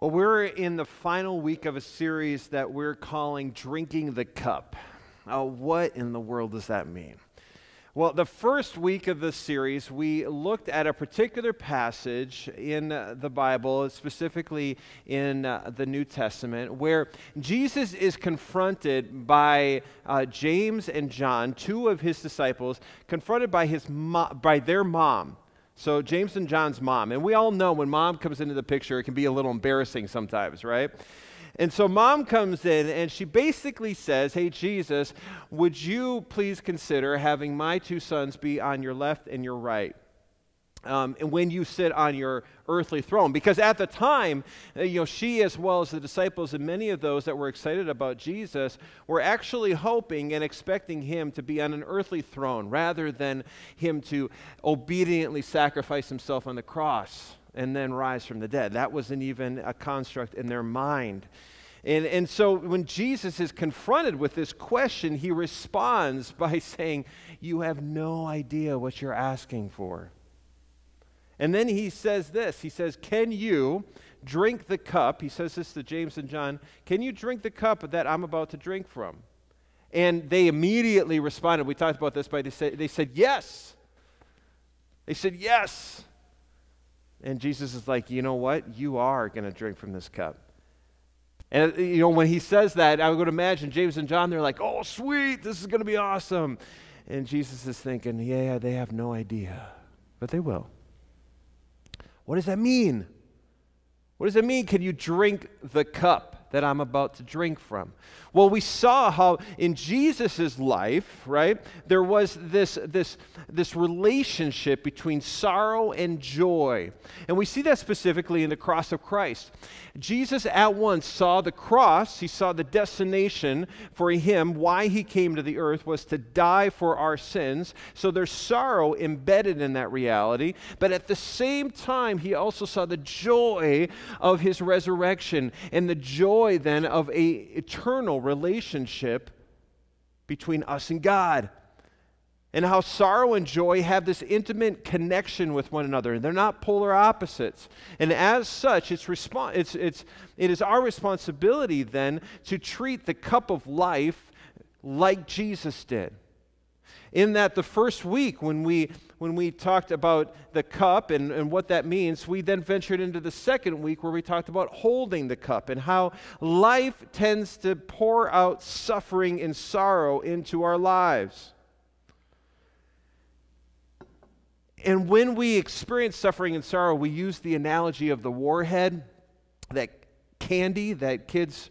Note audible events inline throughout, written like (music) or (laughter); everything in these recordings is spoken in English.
Well, we're in the final week of a series that we're calling Drinking the Cup. Uh, what in the world does that mean? Well, the first week of the series, we looked at a particular passage in uh, the Bible, specifically in uh, the New Testament, where Jesus is confronted by uh, James and John, two of his disciples, confronted by, his mo- by their mom. So, James and John's mom. And we all know when mom comes into the picture, it can be a little embarrassing sometimes, right? And so, mom comes in and she basically says, Hey, Jesus, would you please consider having my two sons be on your left and your right? Um, and when you sit on your earthly throne. Because at the time, uh, you know, she as well as the disciples and many of those that were excited about Jesus were actually hoping and expecting him to be on an earthly throne rather than him to obediently sacrifice himself on the cross and then rise from the dead. That wasn't even a construct in their mind. And, and so when Jesus is confronted with this question, he responds (laughs) by saying, You have no idea what you're asking for. And then he says this He says, Can you drink the cup? He says this to James and John Can you drink the cup that I'm about to drink from? And they immediately responded. We talked about this, but they said, they said Yes. They said, Yes. And Jesus is like, You know what? You are going to drink from this cup. And, uh, you know, when he says that, I would imagine James and John, they're like, Oh, sweet, this is going to be awesome. And Jesus is thinking, Yeah, they have no idea, but they will. What does that mean? What does it mean? Can you drink the cup? That I'm about to drink from. Well, we saw how in Jesus' life, right, there was this, this, this relationship between sorrow and joy. And we see that specifically in the cross of Christ. Jesus at once saw the cross, he saw the destination for him, why he came to the earth was to die for our sins. So there's sorrow embedded in that reality. But at the same time, he also saw the joy of his resurrection and the joy joy then of a eternal relationship between us and God. And how sorrow and joy have this intimate connection with one another. They're not polar opposites. And as such, it's, respo- it's, it's, it is our responsibility then to treat the cup of life like Jesus did in that the first week when we when we talked about the cup and, and what that means we then ventured into the second week where we talked about holding the cup and how life tends to pour out suffering and sorrow into our lives. And when we experience suffering and sorrow we use the analogy of the warhead that candy that kids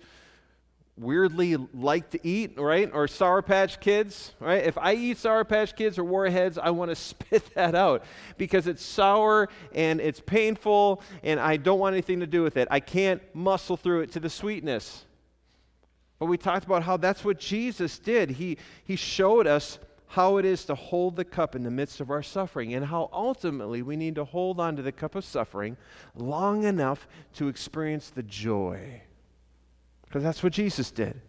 weirdly like to eat, right? Or Sour Patch Kids, right? If I eat Sour Patch Kids or Warheads, I want to (laughs) spit that out because it's sour and it's painful and I don't want anything to do with it. I can't muscle through it to the sweetness. But we talked about how that's what Jesus did. He, he showed us how it is to hold the cup in the midst of our suffering and how ultimately we need to hold on to the cup of suffering long enough to experience the joy because that's what Jesus did.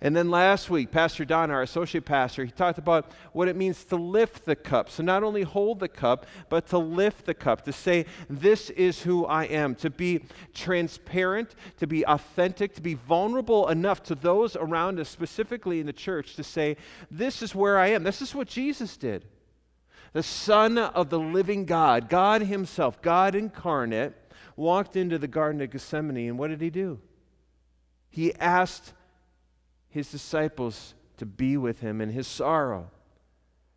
And then last week, Pastor Don, our associate pastor, he talked about what it means to lift the cup. So not only hold the cup, but to lift the cup, to say, This is who I am, to be transparent, to be authentic, to be vulnerable enough to those around us, specifically in the church, to say, This is where I am. This is what Jesus did. The Son of the living God, God Himself, God incarnate, walked into the Garden of Gethsemane, and what did He do? He asked his disciples to be with him in his sorrow.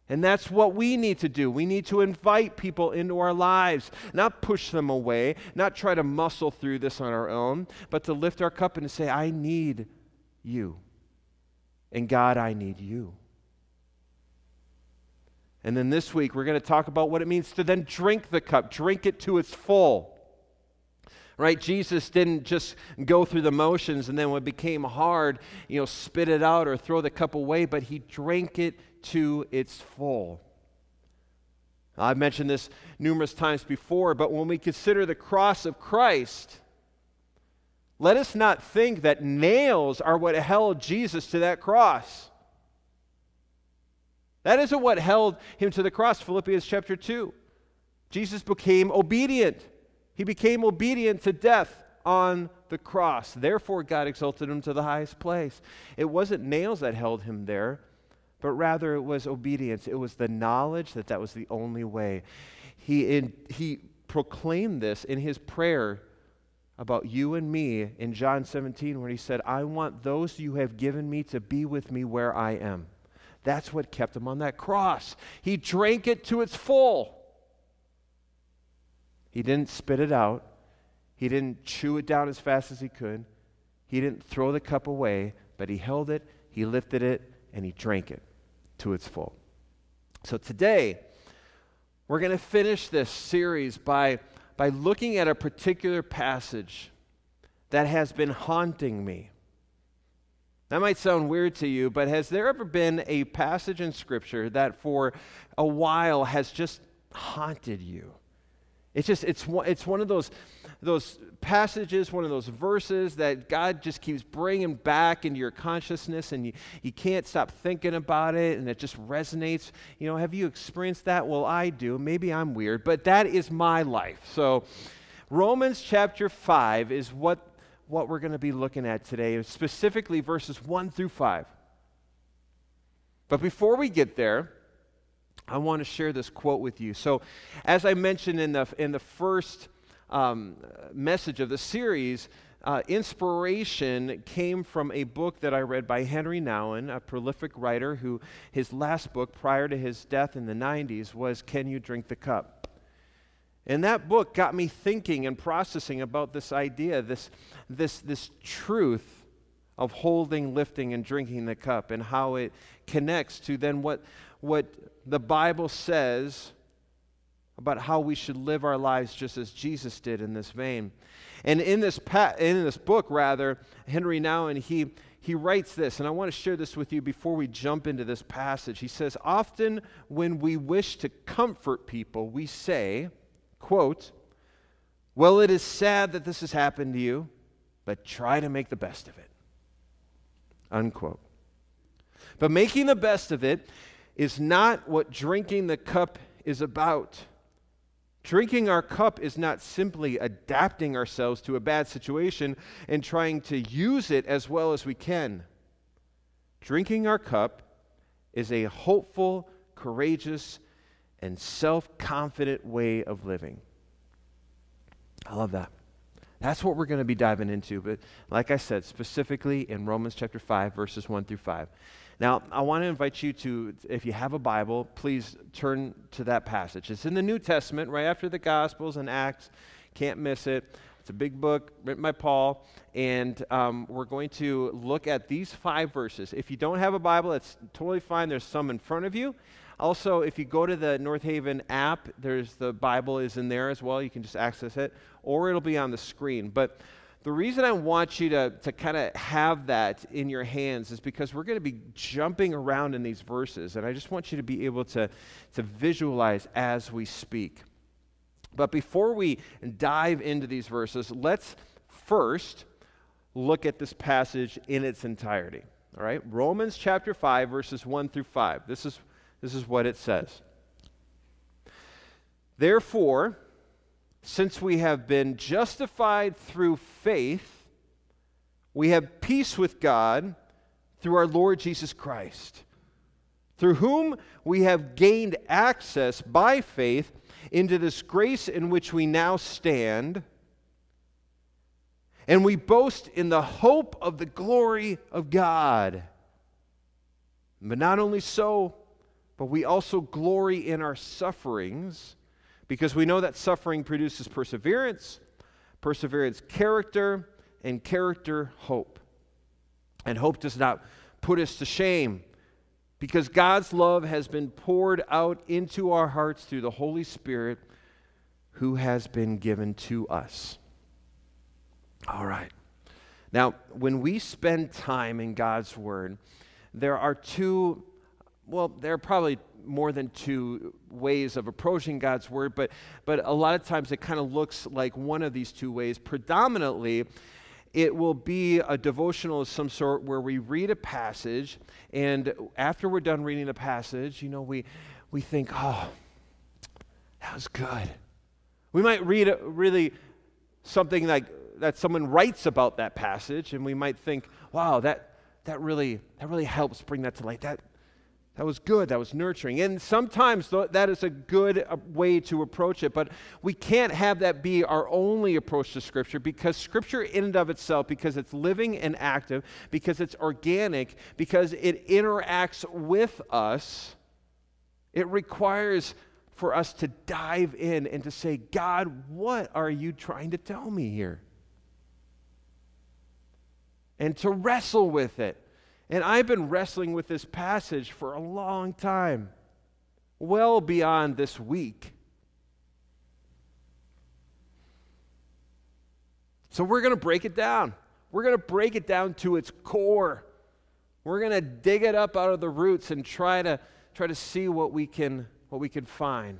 And that's what we need to do. We need to invite people into our lives, not push them away, not try to muscle through this on our own, but to lift our cup and to say, I need you. And God, I need you. And then this week, we're going to talk about what it means to then drink the cup, drink it to its full right? Jesus didn't just go through the motions and then when it became hard, you know, spit it out or throw the cup away, but he drank it to its full. I've mentioned this numerous times before, but when we consider the cross of Christ, let us not think that nails are what held Jesus to that cross. That isn't what held him to the cross, Philippians chapter 2. Jesus became obedient. He became obedient to death on the cross. Therefore, God exalted him to the highest place. It wasn't nails that held him there, but rather it was obedience. It was the knowledge that that was the only way. He, in, he proclaimed this in his prayer about you and me in John 17, where he said, I want those you have given me to be with me where I am. That's what kept him on that cross. He drank it to its full. He didn't spit it out. He didn't chew it down as fast as he could. He didn't throw the cup away, but he held it, he lifted it, and he drank it to its full. So today, we're going to finish this series by, by looking at a particular passage that has been haunting me. That might sound weird to you, but has there ever been a passage in Scripture that for a while has just haunted you? It's just, it's, it's one of those those passages, one of those verses that God just keeps bringing back into your consciousness and you, you can't stop thinking about it and it just resonates. You know, have you experienced that? Well, I do. Maybe I'm weird, but that is my life. So, Romans chapter 5 is what, what we're going to be looking at today, specifically verses 1 through 5. But before we get there, I want to share this quote with you. So, as I mentioned in the, in the first um, message of the series, uh, inspiration came from a book that I read by Henri Nouwen, a prolific writer who his last book prior to his death in the 90s was Can You Drink the Cup? And that book got me thinking and processing about this idea, this, this, this truth of holding, lifting, and drinking the cup, and how it connects to then what, what the Bible says about how we should live our lives just as Jesus did in this vein. And in this, pa- in this book, rather, Henri Nouwen, he, he writes this, and I want to share this with you before we jump into this passage. He says, Often when we wish to comfort people, we say, quote, Well, it is sad that this has happened to you, but try to make the best of it. Unquote. But making the best of it is not what drinking the cup is about. Drinking our cup is not simply adapting ourselves to a bad situation and trying to use it as well as we can. Drinking our cup is a hopeful, courageous, and self confident way of living. I love that. That's what we're going to be diving into. But like I said, specifically in Romans chapter 5, verses 1 through 5. Now, I want to invite you to, if you have a Bible, please turn to that passage. It's in the New Testament, right after the Gospels and Acts. Can't miss it. It's a big book written by Paul, and um, we're going to look at these five verses. If you don't have a Bible, that's totally fine. There's some in front of you. Also, if you go to the North Haven app, there's the Bible is in there as well. You can just access it, or it'll be on the screen. But the reason I want you to, to kind of have that in your hands is because we're going to be jumping around in these verses, and I just want you to be able to, to visualize as we speak. But before we dive into these verses, let's first look at this passage in its entirety. All right? Romans chapter 5, verses 1 through 5. This is, this is what it says. Therefore, since we have been justified through faith, we have peace with God through our Lord Jesus Christ, through whom we have gained access by faith into this grace in which we now stand. And we boast in the hope of the glory of God. But not only so, but we also glory in our sufferings because we know that suffering produces perseverance, perseverance, character, and character, hope. And hope does not put us to shame because God's love has been poured out into our hearts through the Holy Spirit who has been given to us. All right. Now, when we spend time in God's Word, there are two, well, there are probably more than two ways of approaching God's word, but, but a lot of times it kind of looks like one of these two ways. Predominantly, it will be a devotional of some sort where we read a passage, and after we're done reading the passage, you know, we, we think, oh, that was good. We might read a, really something like that someone writes about that passage, and we might think, wow, that, that, really, that really helps bring that to light. That, that was good. That was nurturing. And sometimes that is a good uh, way to approach it, but we can't have that be our only approach to Scripture because Scripture, in and of itself, because it's living and active, because it's organic, because it interacts with us, it requires for us to dive in and to say, God, what are you trying to tell me here? And to wrestle with it and I've been wrestling with this passage for a long time, well beyond this week. So we're going to break it down. We're going to break it down to its core. We're going to dig it up out of the roots and try to try to see what we can what we can find.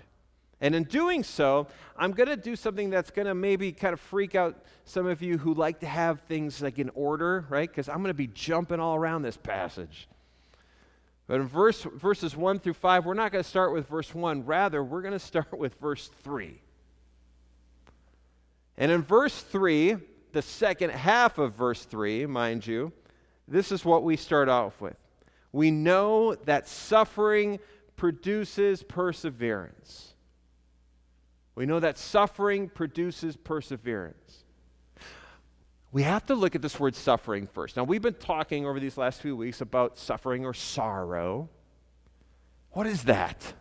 And in doing so, I'm going to do something that's going to maybe kind of freak out some of you who like to have things like in order, right? Because I'm going to be jumping all around this passage. But in verse, verses 1 through 5, we're not going to start with verse 1. Rather, we're going to start with verse 3. And in verse 3, the second half of verse 3, mind you, this is what we start off with. We know that suffering produces perseverance. We know that suffering produces perseverance. We have to look at this word suffering first. Now, we've been talking over these last few weeks about suffering or sorrow. What is that?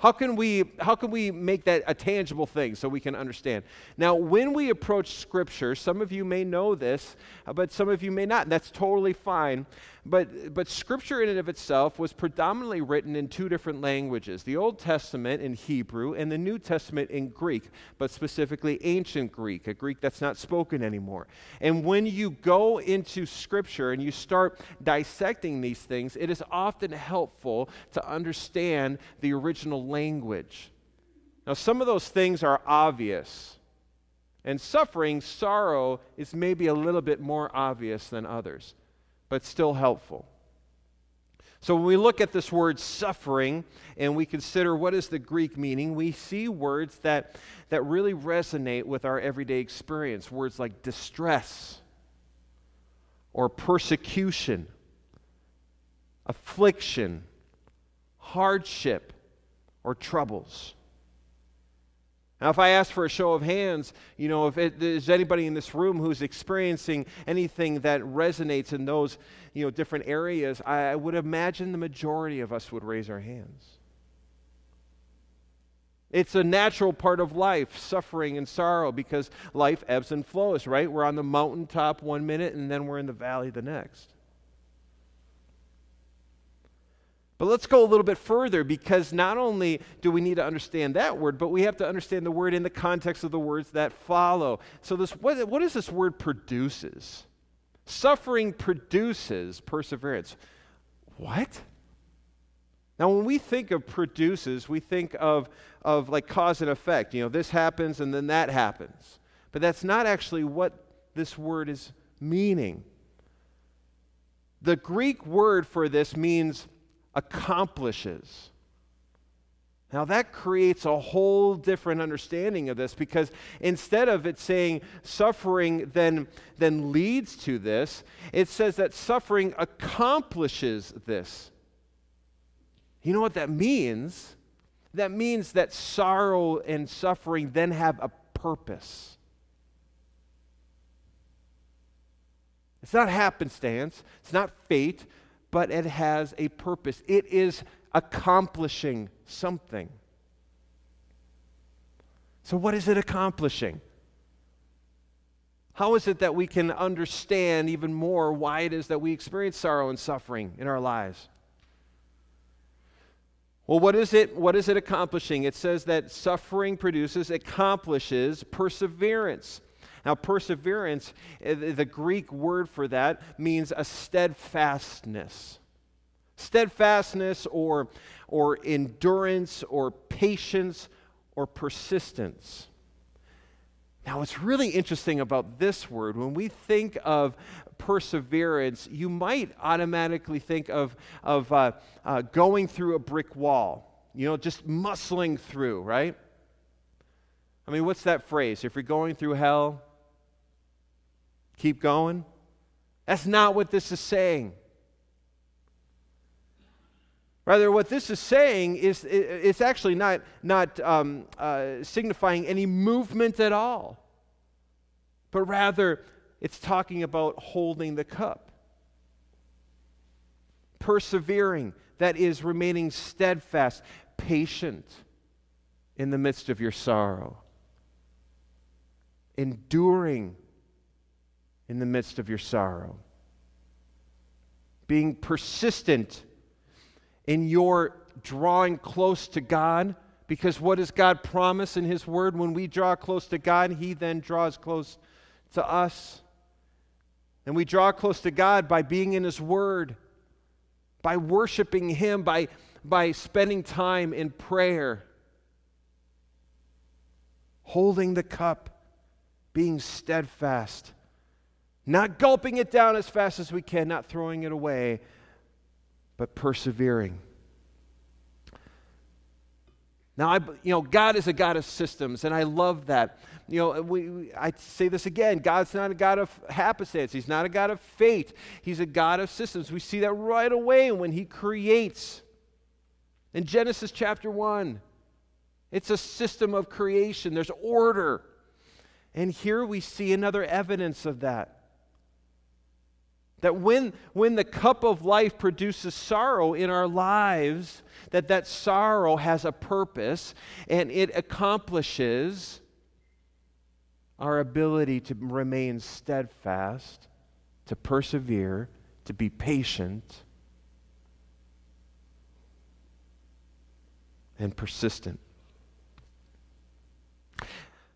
How can we how can we make that a tangible thing so we can understand? Now, when we approach scripture, some of you may know this, but some of you may not, and that's totally fine. But, but Scripture in and of itself was predominantly written in two different languages the Old Testament in Hebrew and the New Testament in Greek, but specifically ancient Greek, a Greek that's not spoken anymore. And when you go into Scripture and you start dissecting these things, it is often helpful to understand the original language. Now, some of those things are obvious. And suffering, sorrow, is maybe a little bit more obvious than others but still helpful. So when we look at this word suffering and we consider what is the Greek meaning, we see words that, that really resonate with our everyday experience. Words like distress or persecution, affliction, hardship, or troubles. Now, if I ask for a show of hands, you know, if there's anybody in this room who's experiencing anything that resonates in those, you know, different areas, I, I would imagine the majority of us would raise our hands. It's a natural part of life, suffering and sorrow, because life ebbs and flows, right? We're on the mountaintop one minute and then we're in the valley the next. But let's go a little bit further because not only do we need to understand that word, but we have to understand the word in the context of the words that follow. So, this, what, what is this word produces? Suffering produces perseverance. What? Now, when we think of produces, we think of, of like cause and effect. You know, this happens and then that happens. But that's not actually what this word is meaning. The Greek word for this means accomplishes. Now, that creates a whole different understanding of this because instead of it saying suffering then, then leads to this, it says that suffering accomplishes this. You know what that means? That means that sorrow and suffering then have a purpose. It's not happenstance, it's not fate, but it has a purpose. It is accomplishing something. So, what is it accomplishing? How is it that we can understand even more why it is that we experience sorrow and suffering in our lives? Well, what is it? What is it accomplishing? It says that suffering produces, accomplishes perseverance. Now, perseverance, eh, the Greek word for that means a steadfastness. Steadfastness or, or endurance or patience or persistence. Now, what's really interesting about this word, when we think of perseverance, you might automatically think of, of uh, uh, going through a brick wall, you know, just muscling through, right? I mean, what's that phrase? If you're going through hell, keep going. That's not what this is saying. Rather, what this is saying is it's actually not, not um, uh, signifying any movement at all, but rather it's talking about holding the cup, persevering, that is, remaining steadfast, patient in the midst of your sorrow, enduring in the midst of your sorrow, being persistent in your drawing close to God. Because what does God promise in His Word? When we draw close to God, He then draws close to us. And we draw close to God by being in His Word, by worshiping Him, by, by spending time in prayer, holding the cup, being steadfast, not gulping it down as fast as we can, not throwing it away, but persevering. Now, I, you know, God is a God of systems, and I love that. You know, we, we, I say this again God's not a God of happenstance, He's not a God of fate, He's a God of systems. We see that right away when He creates. In Genesis chapter 1, it's a system of creation, there's order. And here we see another evidence of that. That when, when the cup of life produces sorrow in our lives, that that sorrow has a purpose and it accomplishes our ability to remain steadfast, to persevere, to be patient, and persistent.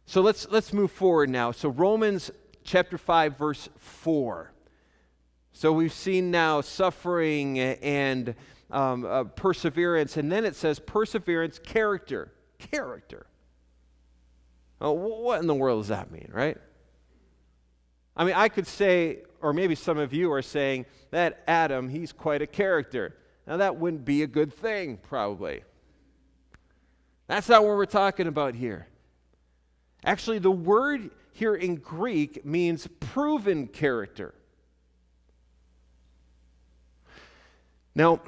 So let's, let's move forward now. So, Romans chapter 5, verse 4. So we've seen now suffering and um, uh, perseverance, and then it says perseverance, character. Character. What in the world does that mean, right? I mean, I could say, or maybe some of you are saying, that Adam, he's quite a character. Now, that wouldn't be a good thing, probably. That's not what we're talking about here. Actually, the word here in Greek means proven character. Now,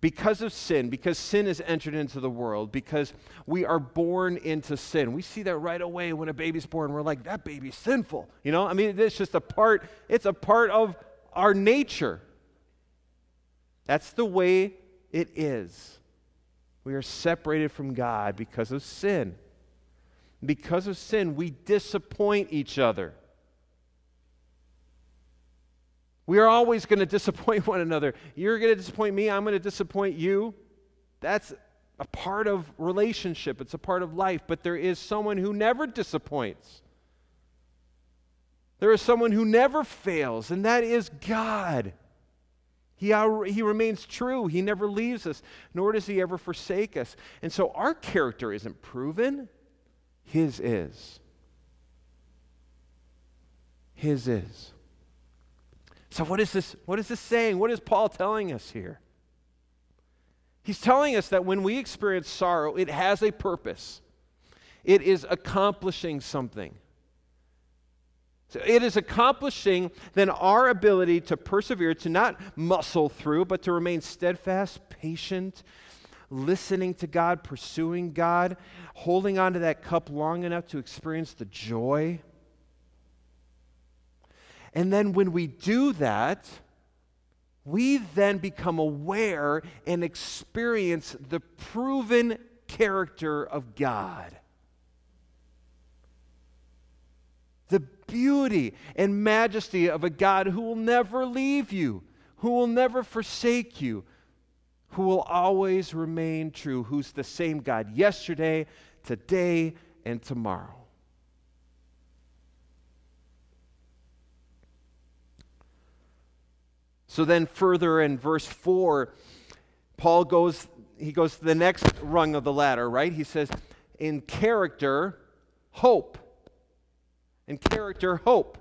because of sin, because sin has entered into the world, because we are born into sin, we see that right away when a baby's born. We're like, that baby's sinful. You know, I mean, it's just a part, it's a part of our nature. That's the way it is. We are separated from God because of sin. Because of sin, we disappoint each other. We are always going to disappoint (laughs) one another. You're going to disappoint me, I'm going to disappoint you. That's a part of relationship, it's a part of life, but there is someone who never disappoints. There is someone who never fails, and that is God. He, he remains true. He never leaves us, nor does he ever forsake us. And so our character isn't proven, His is. His is. So, what is this, what is this saying? What is Paul telling us here? He's telling us that when we experience sorrow, it has a purpose, it is accomplishing something. So it is accomplishing then our ability to persevere, to not muscle through, but to remain steadfast, patient, listening to God, pursuing God, holding on to that cup long enough to experience the joy and then when we do that, we then become aware and experience the proven character of God. The beauty and majesty of a God who will never leave you, who will never forsake you, who will always remain true, who's the same God yesterday, today, and tomorrow. So then further in verse 4, Paul goes he goes to the next rung of the ladder, right? He says in character hope. In character hope.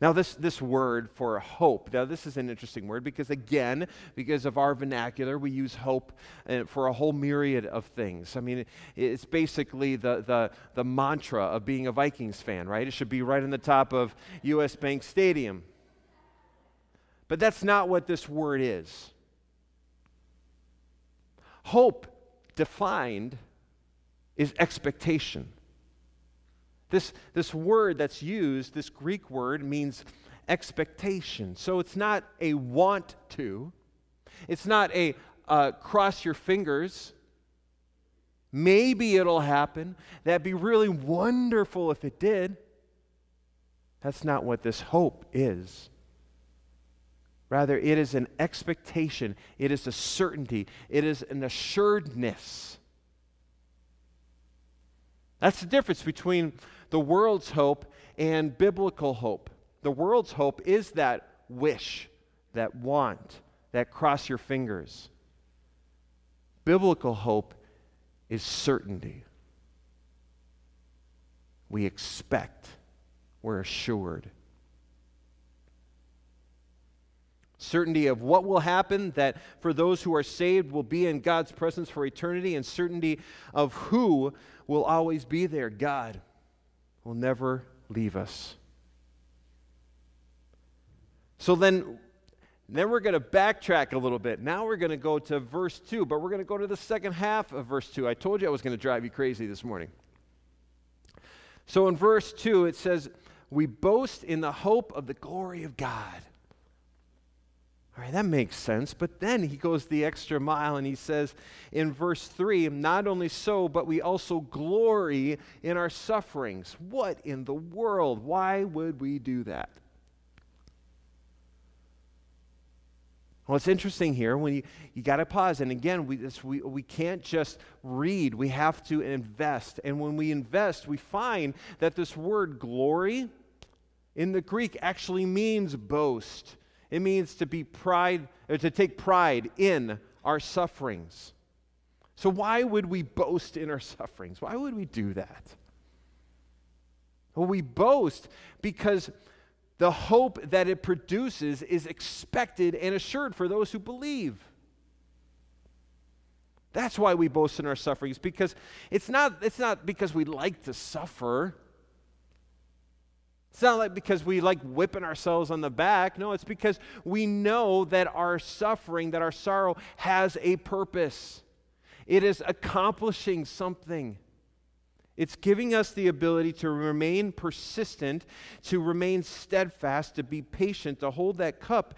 Now, this, this word for hope, now this is an interesting word because, again, because of our vernacular, we use hope uh, for a whole myriad of things. I mean, it's basically the, the, the mantra of being a Vikings fan, right? It should be right on the top of US Bank Stadium. But that's not what this word is. Hope, defined, is expectation. This, this word that's used, this Greek word, means expectation. So it's not a want to, it's not a uh, cross your fingers. Maybe it'll happen. That'd be really wonderful if it did. That's not what this hope is. Rather, it is an expectation, it is a certainty, it is an assuredness. That's the difference between the world's hope and biblical hope. The world's hope is that wish, that want, that cross your fingers. Biblical hope is certainty. We expect, we're assured. Certainty of what will happen, that for those who are saved will be in God's presence for eternity, and certainty of who will always be there God will never leave us. So then, then we're going to backtrack a little bit. Now we're going to go to verse 2, but we're going to go to the second half of verse 2. I told you I was going to drive you crazy this morning. So in verse 2, it says, We boast in the hope of the glory of God. All right, that makes sense. But then he goes the extra mile and he says in verse 3 not only so, but we also glory in our sufferings. What in the world? Why would we do that? Well, it's interesting here when you, you got to pause. And again, we, we, we can't just read, we have to invest. And when we invest, we find that this word glory in the Greek actually means boast. It means to be pride, to take pride in our sufferings. So, why would we boast in our sufferings? Why would we do that? Well, we boast because the hope that it produces is expected and assured for those who believe. That's why we boast in our sufferings, because it's not, it's not because we like to suffer. It's not like because we like whipping ourselves on the back. No, it's because we know that our suffering, that our sorrow has a purpose. It is accomplishing something. It's giving us the ability to remain persistent, to remain steadfast, to be patient, to hold that cup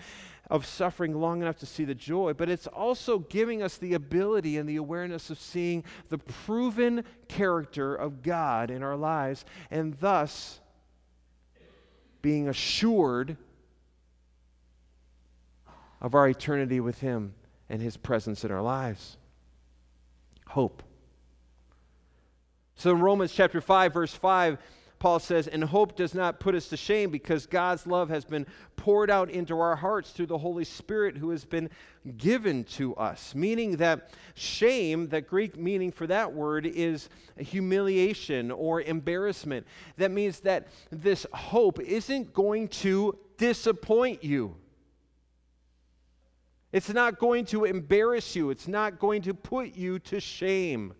of suffering long enough to see the joy, but it's also giving us the ability and the awareness of seeing the proven character of God in our lives, and thus being assured of our eternity with Him and His presence in our lives. Hope. So in Romans chapter 5, verse 5, Paul says, And hope does not put us to shame because God's love has been poured out into our hearts through the Holy Spirit who has been given to us. Meaning that shame, the Greek meaning for that word is humiliation or embarrassment. That means that this hope isn't going to disappoint you. It's not going to embarrass you. It's not going to put you to shame.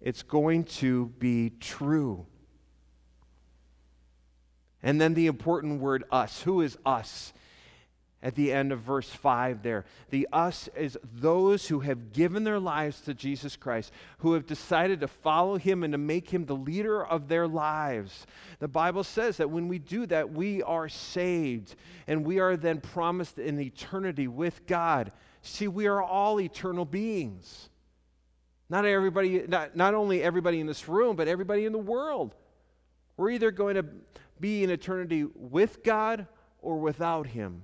It's going to be true. And then the important word us. Who is us? At the end of verse 5 there. The us is those who have given their lives to Jesus Christ, who have decided to follow him and to make him the leader of their lives. The Bible says that when we do that, we are saved and we are then promised an eternity with God. See, we are all eternal beings. Not everybody, not, not only everybody in this room, but everybody in the world. We're either going to be in eternity with God or without Him.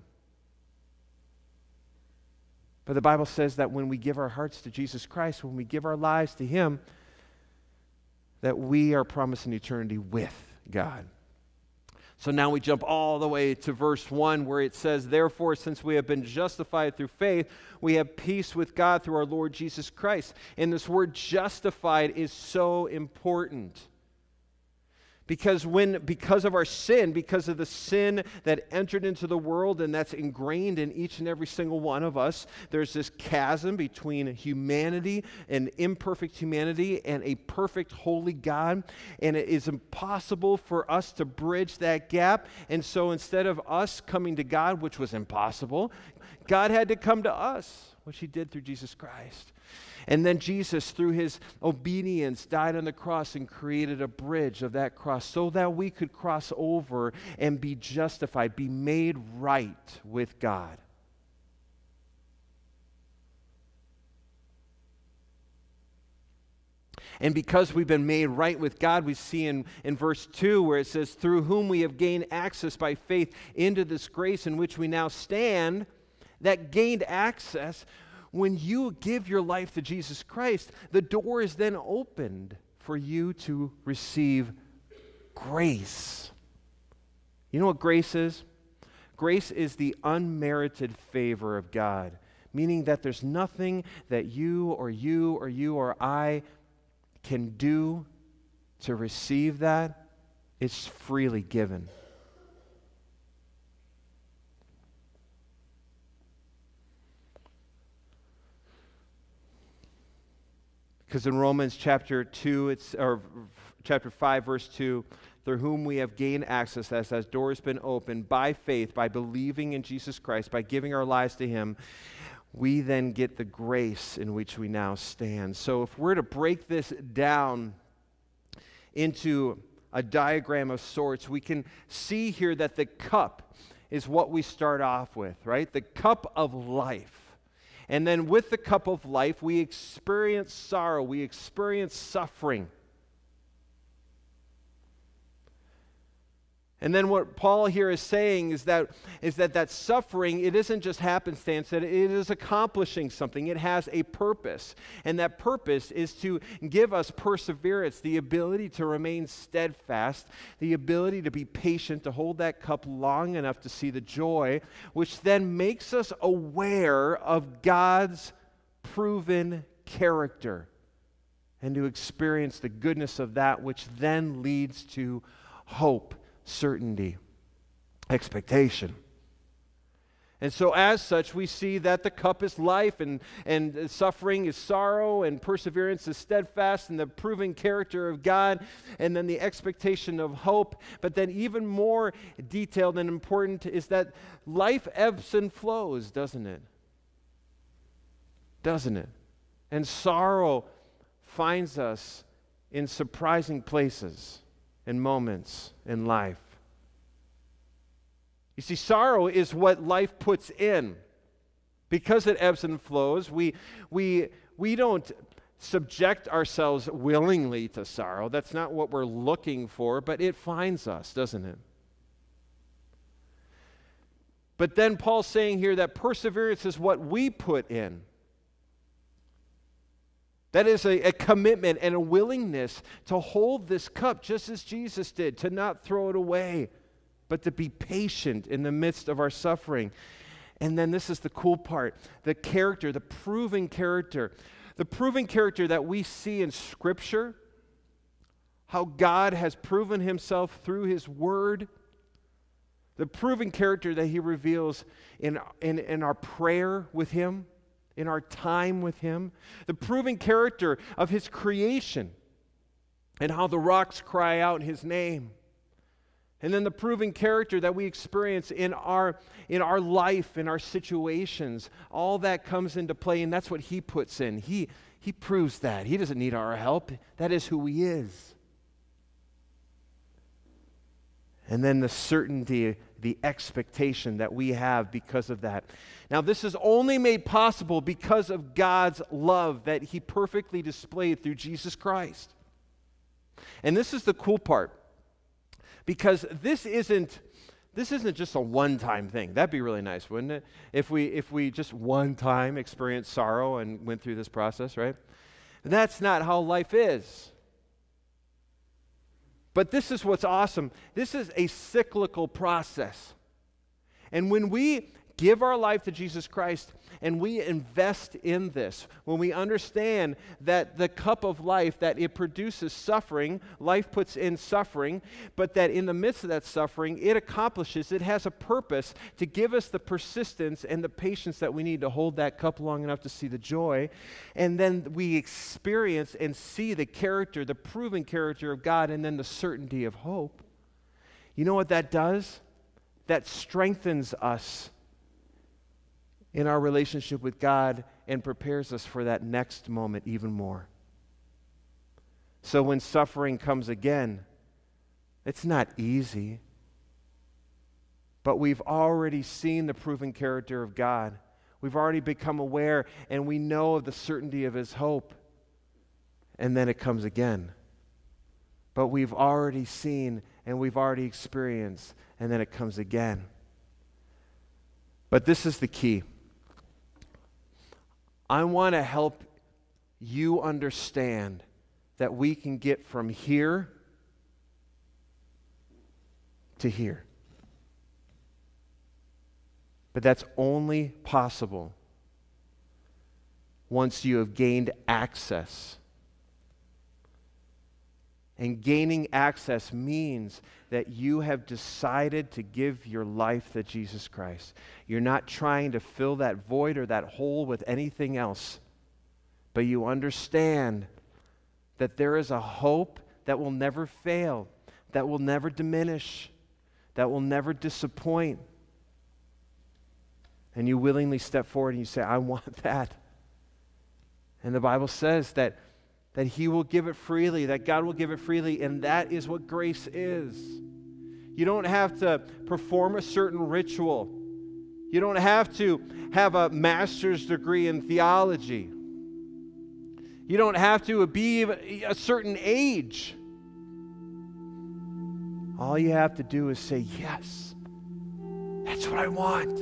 But the Bible says that when we give our hearts to Jesus Christ, when we give our lives to Him, that we are promised an eternity with God. So now we jump all the way to verse 1 where it says, Therefore, since we have been justified through faith, we have peace with God through our Lord Jesus Christ. And this word justified is so important Because when because of our sin, because of the sin that entered into the world and that's ingrained in each and every single one of us, there's this chasm between humanity and imperfect humanity and a perfect holy God, and it is impossible for us to bridge that gap. And so instead of us coming to God, which was impossible, God had to come to us, which he did through Jesus Christ. And then Jesus, through his obedience, died on the cross and created a bridge of that cross so that we could cross over and be justified, be made right with God. And because we've been made right with God, we see in, in verse 2 where it says, Through whom we have gained access by faith into this grace in which we now stand, that gained access when you give your life to Jesus Christ, the door is then opened for you to receive grace. You know what grace is? Grace is the unmerited favor of God, meaning that there's nothing that you or you or you or I can do to receive that. It's freely given. Because in Romans chapter 2, it's, or chapter 5, verse 2, through whom we have gained access, as has doors been opened by faith, by believing in Jesus Christ, by giving our lives to Him, we then get the grace in which we now stand. So if we're to break this down into a diagram of sorts, we can see here that the cup is what we start off with, right? The cup of life. And then with the cup of life, we experience sorrow, we experience suffering. And then what Paul here is saying is that is that that suffering it isn't just happenstance that it is accomplishing something. It has a purpose. And that purpose is to give us perseverance the ability to remain steadfast the ability to be patient to hold that cup long enough to see the joy which then makes us aware of God's proven character and to experience the goodness of that which then leads to hope certainty, expectation. And so, as such, we see that the cup is life, and, and suffering is sorrow, and perseverance is steadfast, and the proven character of God, and then the expectation of hope. But then, even more detailed and important is that life ebbs and flows, doesn't it? Doesn't it? And sorrow finds us in surprising places and moments in life. You see, sorrow is what life puts in. Because it ebbs and flows, we, we, we don't subject ourselves willingly to sorrow. That's not what we're looking for, but it finds us, doesn't it? But then Paul's saying here that perseverance is what we put in. That is a, a, commitment and a willingness to hold this cup just as Jesus did, to not throw it away, but to be patient in the midst of our suffering. And then this is the cool part the character, the proven character. The proven character that we see in Scripture, how God has proven himself through his word, the proven character that he reveals in, in, in our prayer with him in our time with Him, the proven character of His creation, and how the rocks cry out His name. And then the proven character that we experience in our, in our life, in our situations, all that comes into play, and that's what He puts in. He, he proves that. He doesn't need our help, that is who He is. And then the certainty the expectation that we have because of that. Now, this is only made possible because of God's love that He perfectly displayed through Jesus Christ. And this is the cool part because this isn't this isn't just a one-time thing. That'd be really nice, wouldn't it? If we if we just one time experienced sorrow and went through this process, right? That's not how life is. But this is what's awesome. This is a cyclical process. And when we give our life to Jesus Christ and we invest in this, when we understand that the cup of life, that it produces suffering, life puts in suffering, but that in the midst of that suffering, it accomplishes, it has a purpose to give us the persistence and the patience that we need to hold that cup long enough to see the joy. And then we experience and see the character, the proven character of God, and then the certainty of hope. You know what that does? That strengthens us in our relationship with God and prepares us for that next moment even more. So when suffering comes again, it's not easy, but we've already seen the proven character of God. We've already become aware and we know of the certainty of His hope. And then it comes again. But we've already seen and we've already experienced, and then it comes again. But this is the key. I want to help you understand that we can get from here to here. But that's only possible once you have gained access. And gaining access means that you have decided to give your life to Jesus Christ. You're not trying to fill that void or that hole with anything else, but you understand that there is a hope that will never fail, that will never diminish, that will never disappoint. And you willingly step forward and you say, I want (laughs) that. And the Bible says that that He will give it freely, that God will give it freely, and that is what grace is. You don't have to perform a certain ritual. You don't have to have a master's degree in theology. You don't have to be a certain age. All you have to do is say, Yes, that's what I want.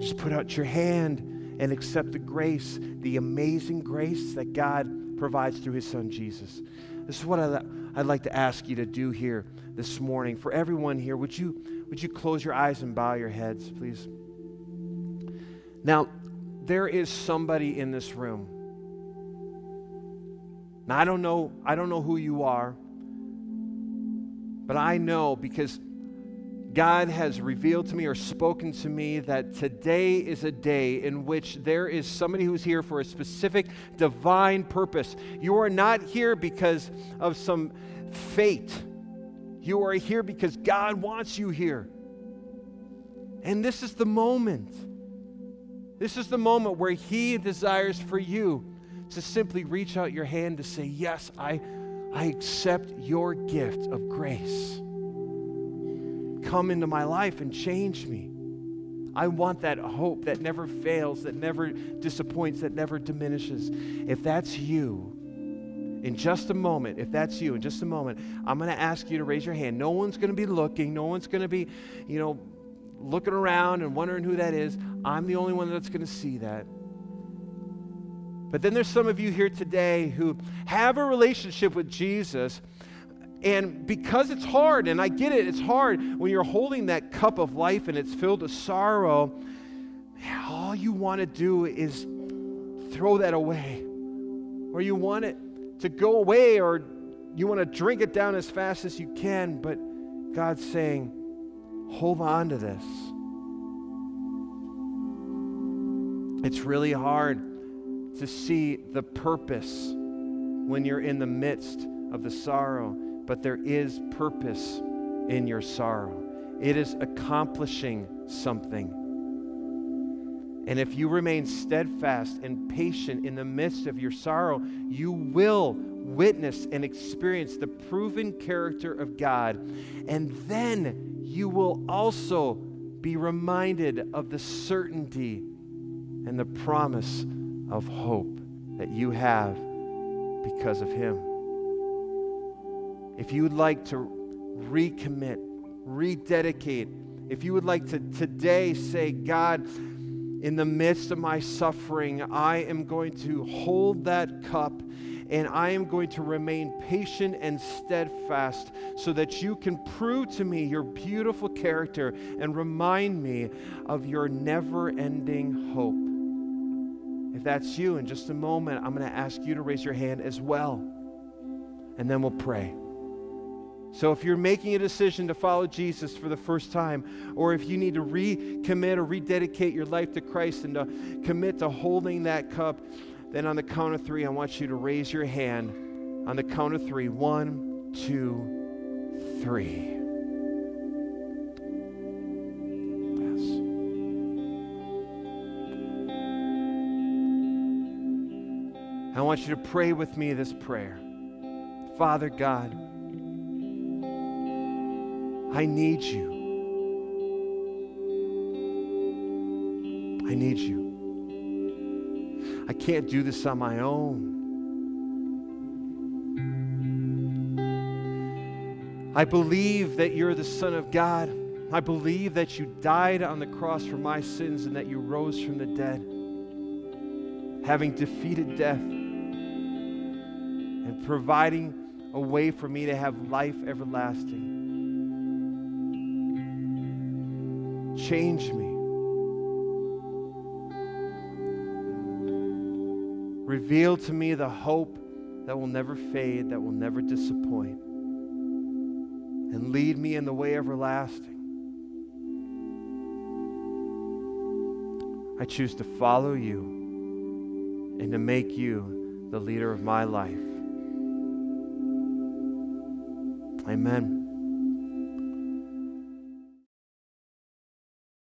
Just put out your hand and accept the grace, the amazing grace that God provides through His Son Jesus. This is what I'd like to ask you to do here this morning. For everyone here, would you, would you close your eyes and bow your heads, please? Now, there is somebody in this room. Now, I don't know, I don't know who you are, but I know because God has revealed to me or spoken to me that today is a day in which there is somebody who's here for a specific divine purpose. You are not here because of some fate, you are here because God wants you here. And this is the moment. This is the moment where He desires for you to simply reach out your hand to say, Yes, I, I accept your gift of grace come into my life and change me. I want that hope that never fails, that never disappoints, that never diminishes. If that's you, in just a moment, if that's you, in just a moment, I'm going to ask you to raise your hand. No one's going to be looking. No one's going to be, you know, looking around and wondering who that is. I'm the only one that's going to see that. But then there's some of you here today who have a relationship with Jesus and because it's hard, and I get it, it's hard when you're holding that cup of life and it's filled with sorrow, all you want to do is throw that away. Or you want it to go away, or you want to drink it down as fast as you can. But God's saying, hold on to this. It's really hard to see the purpose when you're in the midst of the sorrow but there is purpose in your sorrow. It is accomplishing something. And if you remain steadfast and patient in the midst of your sorrow, you will witness and experience the proven character of God. And then you will also be reminded of the certainty and the promise of hope that you have because of Him. If you would like to recommit, rededicate, if you would like to today say, God, in the midst of my suffering, I am going to hold that cup and I am going to remain patient and steadfast so that you can prove to me your beautiful character and remind me of your never ending hope. If that's you, in just a moment, I'm going to ask you to raise your hand as well, and then we'll pray. So, if you're making a decision to follow Jesus for the first time, or if you need to recommit or rededicate your life to Christ and to commit to holding that cup, then on the count of three, I want you to raise your hand. On the count of three one, two, three. I want you to pray with me this prayer. Father God, I need you. I need you. I can't do this on my own. I believe that you're the Son of God. I believe that you died on the cross for my sins and that you rose from the dead, having defeated death and providing a way for me to have life everlasting. Change me. Reveal to me the hope that will never fade, that will never disappoint. And lead me in the way everlasting. I choose to follow you and to make you the leader of my life. Amen.